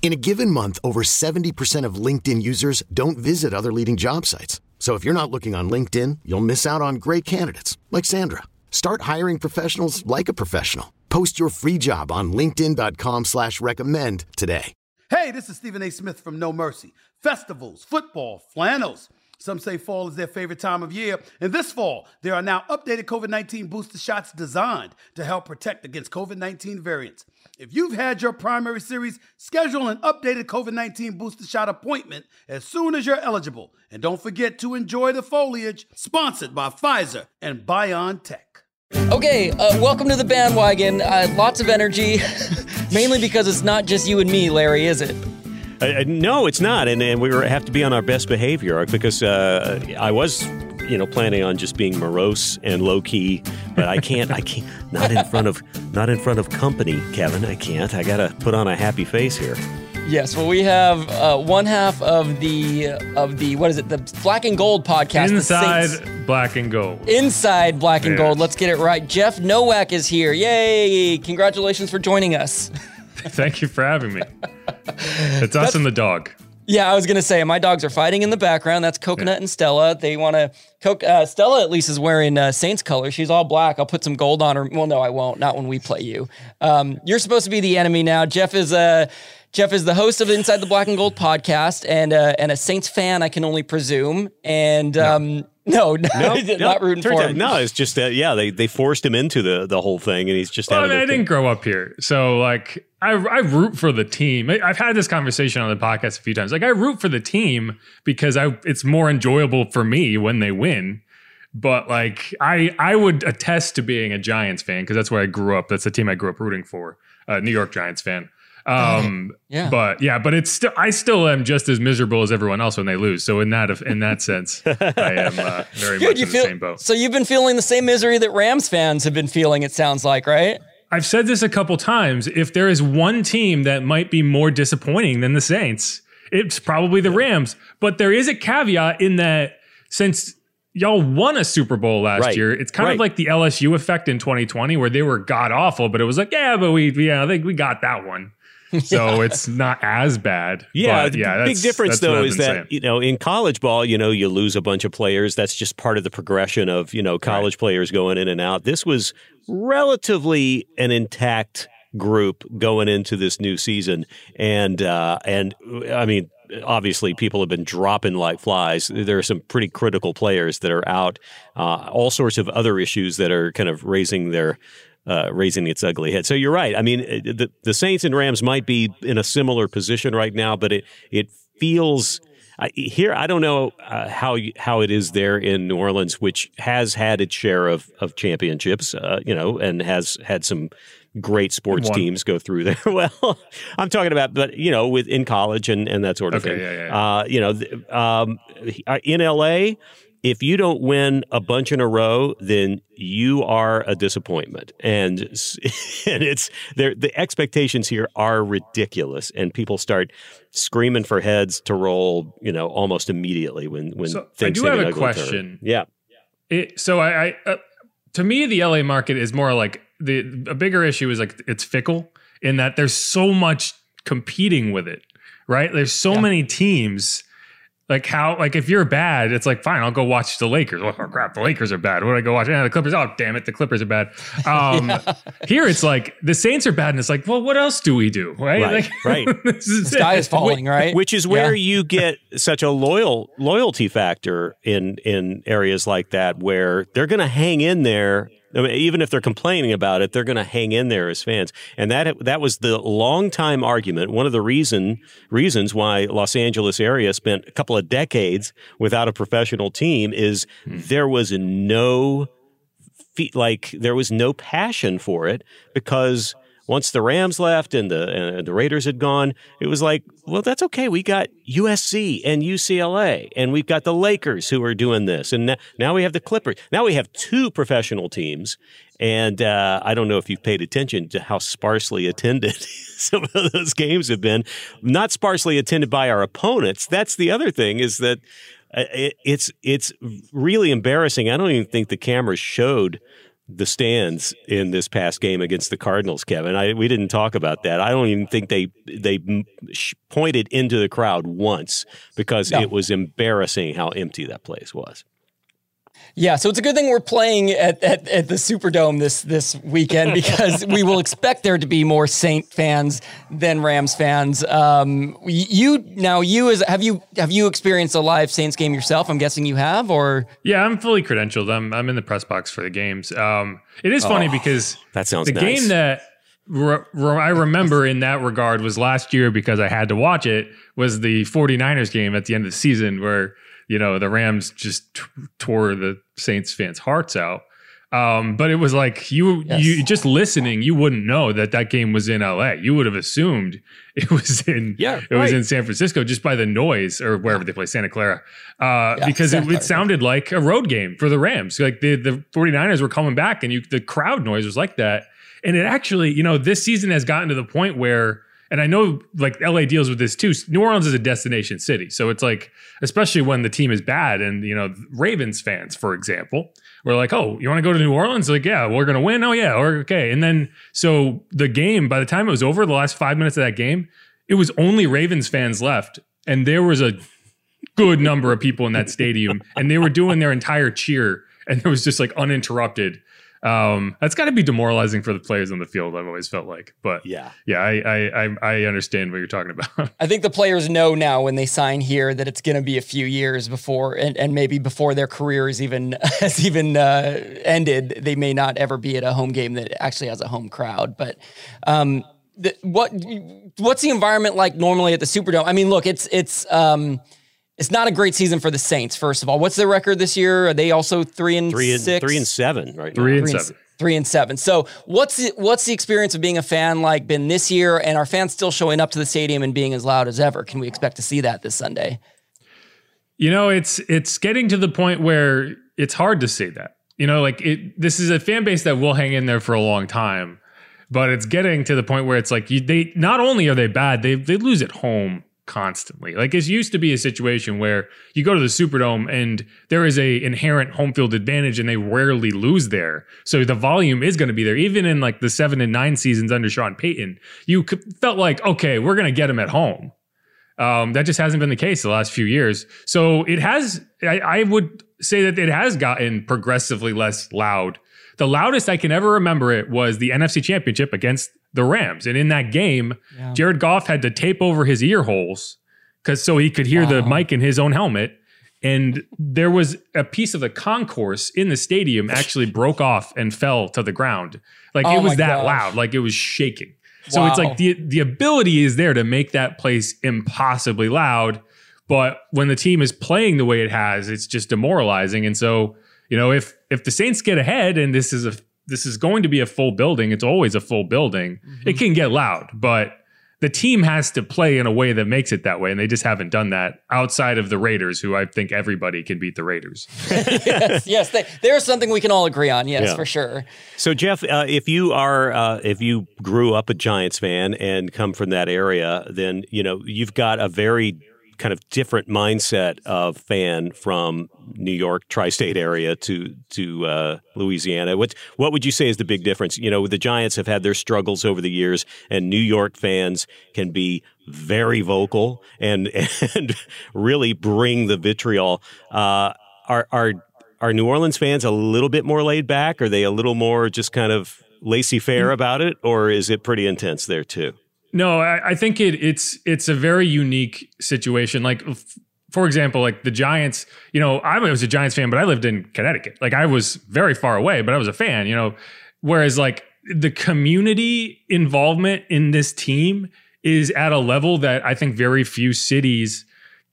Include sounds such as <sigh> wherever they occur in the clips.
In a given month, over 70% of LinkedIn users don't visit other leading job sites. So if you're not looking on LinkedIn, you'll miss out on great candidates like Sandra. Start hiring professionals like a professional. Post your free job on LinkedIn.com slash recommend today. Hey, this is Stephen A. Smith from Know Mercy. Festivals, football, flannels. Some say fall is their favorite time of year. And this fall, there are now updated COVID 19 booster shots designed to help protect against COVID 19 variants. If you've had your primary series, schedule an updated COVID 19 booster shot appointment as soon as you're eligible. And don't forget to enjoy the foliage, sponsored by Pfizer and BioNTech. Okay, uh, welcome to the bandwagon. Uh, lots of energy, <laughs> mainly because it's not just you and me, Larry, is it? Uh, no, it's not, and, and we have to be on our best behavior because uh, I was, you know, planning on just being morose and low key, but I can't. I can't. Not in front of not in front of company, Kevin. I can't. I gotta put on a happy face here. Yes, well, we have uh, one half of the of the what is it? The Black and Gold podcast. Inside Black and Gold. Inside Black and Yes. Gold. Let's get it right. Jeff Nowak is here. Yay! Congratulations for joining us. Thank you for having me. <laughs> <laughs> It's us and the dog. Yeah, I was gonna say my dogs are fighting in the background. That's Coconut and Stella. They want to. Co- uh, Stella at least is wearing uh, Saints color. She's all black. I'll put some gold on her. Well, no, I won't. Not when we play you. Um, you're supposed to be the enemy now. Jeff is uh, Jeff is the host of Inside the Black and Gold podcast and uh, and a Saints fan. I can only presume. And um, no, no, <laughs> not rooting turns for out- him. No, it's just that yeah, they they forced him into the the whole thing, and he's just Well, I, having. mean, a I didn't grow up here, so like I, I root for the team. I, I've had this conversation on the podcast a few times. Like I root for the team because I it's more enjoyable for me when they win. But like I I would attest to being a Giants fan because that's where I grew up. That's the team I grew up rooting for. Uh, New York Giants fan. Um, Yeah. but yeah, but it's still I still am just as miserable as everyone else when they lose. So in that in that sense, <laughs> I am uh, very much in feel the same boat. so. You've been feeling the same misery that Rams fans have been feeling. It sounds like, right? I've said this a couple times. If there is one team that might be more disappointing than the Saints, it's probably the Rams. But there is a caveat in that since y'all won a Super Bowl last Right. year, it's kind Right. of like the LSU effect in 2020 where they were god awful, but it was like, yeah, but we, yeah, I think we got that one. <laughs> So it's not as bad. Yeah, but the yeah. big difference though is that saying. you know in college ball, you know, you lose a bunch of players. That's just part of the progression of you know college players going in and out. This was relatively an intact group going into this new season, and uh, and I mean. Obviously, people have been dropping like flies. There are some pretty critical players that are out. Uh, all sorts of other issues that are kind of raising their uh, raising its ugly head. So you're right. I mean, uh, the, the Saints and Rams might be in a similar position right now, but it it feels I, here. I don't know uh, how how it is there in New Orleans, which has had its share of of championships, uh, you know, and has had some great sports teams go through there. <laughs> well, I'm talking about, but you know, with in college and and that sort of Okay, thing. yeah, yeah, yeah. Uh, you know, um, in LA, if you don't win a bunch in a row, then you are a disappointment, and <laughs> and it's there. The expectations here are ridiculous, and people start screaming for heads to roll. You know, almost immediately when when So, I things do take have a ugly turn. question. Yeah, It, so I, I uh, to me, the LA market is more like the a bigger issue is like it's fickle in that there's so much competing with it, right? There's so many teams. Like how, like if you're bad, it's like fine, I'll go watch the Lakers. Oh crap, the Lakers are bad. What do I go watch? Yeah, the Clippers. Oh damn it, the Clippers are bad. Um, <laughs> Here it's like the Saints are bad, and it's like, well, what else do we do? Right, Right, Like, right. <laughs> this is The sky it. is falling, right? which is where Yeah. you get <laughs> such a loyal loyalty factor in in areas like that where they're going to hang in there I mean, even if they're complaining about it, they're going to hang in there as fans. And that that was the long time argument. One of the reason reasons why Los Angeles area spent a couple of decades without a professional team is hmm. there was no like there was no passion for it because once the Rams left and the and the Raiders had gone, it was like, well, that's okay. We got USC and UCLA, and we've got the Lakers who are doing this, and now we have the Clippers. Now we have two professional teams, and uh, I don't know if you've paid attention to how sparsely attended <laughs> some of those games have been. Not sparsely attended by our opponents. That's the other thing is that uh, it's it's really embarrassing. I don't even think the cameras showed the stands in this past game against the Cardinals, Kevin. I, we didn't talk about that. I don't even think they they pointed into the crowd once because no. it was embarrassing how empty that place was. Yeah, so it's a good thing we're playing at, at, at, the Superdome this this weekend because we will expect there to be more Saint fans than Rams fans. Um, you now you as have you have you experienced a live Saints game yourself? I'm guessing you have, or yeah, I'm fully credentialed. I'm I'm in the press box for the games. Um, it is funny oh, because that sounds the nice. game that re- re- I remember in that regard was last year because I had to watch it was the 49ers game at the end of the season where you know, the Rams just t- tore the Saints fans' hearts out. Um, but it was like you, yes. you just listening, you wouldn't know that that game was in LA. You would have assumed <laughs> it was in, yeah, it right. was in San Francisco just by the noise or wherever they play, Santa Clara, uh, yeah, because Santa it, Clara. it, sounded like a road game for the Rams. Like the, the 49ers were coming back and you, the crowd noise was like that. And it actually, you know, this season has gotten to the point where and I know like LA deals with this too. New Orleans is a destination city. So it's like, especially when the team is bad and, you know, Ravens fans, for example, we're like, oh, you want to go to New Orleans? Like, yeah, we're going to win. Oh, yeah. Or, okay. And then, so the game, by the time it was over, the last five minutes of that game, it was only Ravens fans left. And there was a good number of people in that stadium and they were doing their entire cheer and it was just like uninterrupted um, that's got to be demoralizing for the players on the field. I've always felt like, but yeah, yeah, I, I, I understand what you're talking about. <laughs> I think the players know now when they sign here that it's going to be a few years before, and, and maybe before their career is even <laughs> has even uh, ended, they may not ever be at a home game that actually has a home crowd. But um, the, what what's the environment like normally at the Superdome? I mean, look, it's it's. Um, it's not a great season for the Saints. First of all, what's their record this year? Are they also three and three and six? three and seven, right? Three now. and three seven. And, three and seven. So what's the, what's the experience of being a fan like been this year? And are fans still showing up to the stadium and being as loud as ever? Can we expect to see that this Sunday? You know, it's it's getting to the point where it's hard to say that. You know, like it. This is a fan base that will hang in there for a long time, but it's getting to the point where it's like you, they not only are they bad, they they lose at home constantly. Like it used to be a situation where you go to the Superdome and there is a inherent home field advantage and they rarely lose there. So the volume is going to be there. Even in like the 7 and 9 seasons under Sean Payton, you felt like okay, we're going to get them at home. Um, that just hasn't been the case the last few years. So it has I, I would say that it has gotten progressively less loud. The loudest I can ever remember it was the NFC Championship against the Rams. And in that game, yeah. Jared Goff had to tape over his ear holes because so he could hear wow. the mic in his own helmet. And there was a piece of the concourse in the stadium actually <laughs> broke off and fell to the ground. Like oh it was that gosh. loud, like it was shaking. So wow. it's like the the ability is there to make that place impossibly loud, but when the team is playing the way it has, it's just demoralizing. And so, you know, if if the Saints get ahead and this is a this is going to be a full building. It's always a full building. Mm-hmm. It can get loud, but the team has to play in a way that makes it that way, and they just haven't done that outside of the Raiders, who I think everybody can beat the Raiders. <laughs> yes, yes, they, there's something we can all agree on. Yes, yeah. for sure. So, Jeff, uh, if you are, uh, if you grew up a Giants fan and come from that area, then you know you've got a very kind of different mindset of fan from New York tri-state area to to uh, Louisiana. What what would you say is the big difference? You know, the Giants have had their struggles over the years, and New York fans can be very vocal and <laughs> and really bring the vitriol. Uh, are are are New Orleans fans a little bit more laid back? Are they a little more just kind of laissez faire mm. about it, or is it pretty intense there too? No, I, I think it, it's it's a very unique situation. Like for example, like the Giants, you know, I was a Giants fan, but I lived in Connecticut. Like I was very far away, but I was a fan, you know. Whereas like the community involvement in this team is at a level that I think very few cities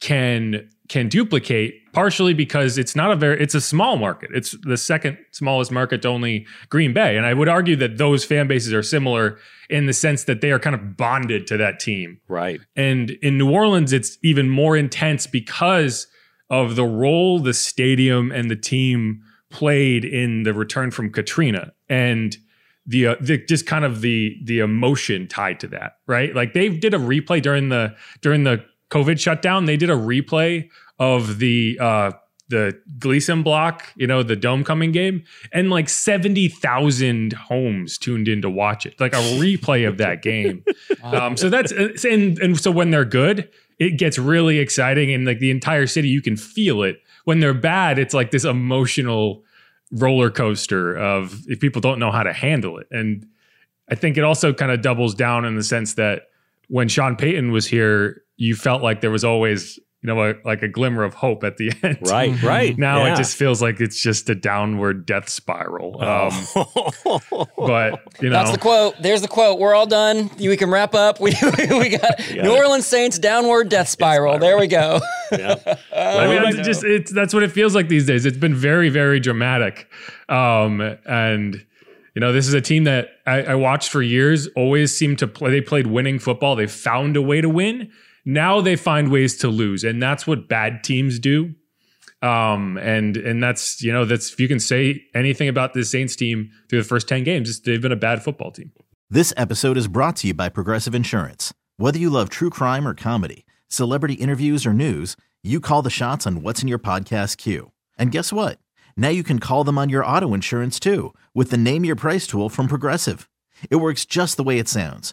can can duplicate partially because it's not a very it's a small market. It's the second smallest market to only green bay. And i would argue that those fan bases are similar in the sense that they are kind of bonded to that team. Right. And in new orleans it's even more intense because of the role the stadium and the team played in the return from katrina and the, uh, the just kind of the the emotion tied to that right? Like they did a replay during the during the covid shutdown they did a replay of the uh the Gleason block, you know, the dome coming game, and like 70,000 homes tuned in to watch it, like a replay of that game. <laughs> Um, so that's, and, and so when they're good, it gets really exciting. And like the entire city, you can feel it. When they're bad, it's like this emotional roller coaster of if people don't know how to handle it. And I think it also kind of doubles down in the sense that when Sean Payton was here, you felt like there was always you know, a, like a glimmer of hope at the <laughs> end. Right, Mm-hmm. right. now yeah. it just feels like it's just a downward death spiral. Um, <laughs> but you know, That's the quote. There's the quote. We're all done. We can wrap up. <laughs> We, we got New Orleans Saints downward death spiral. There we go. yeah. I mean, it's just it's that's what it feels like these days. It's been very, very dramatic. Um, and you know, this is a team that I, I watched for years. Always seemed to play. They played winning football. They found a way to win. Now they find ways to lose, and that's what bad teams do. Um, and and that's you know that's if you can say anything about this Saints team through the first ten games, they've been a bad football team. This episode is brought to you by Progressive Insurance. Whether you love true crime or comedy, celebrity interviews or news, you call the shots on what's in your podcast queue. And guess what? Now you can call them on your auto insurance too with the Name Your Price tool from Progressive. It works just the way it sounds.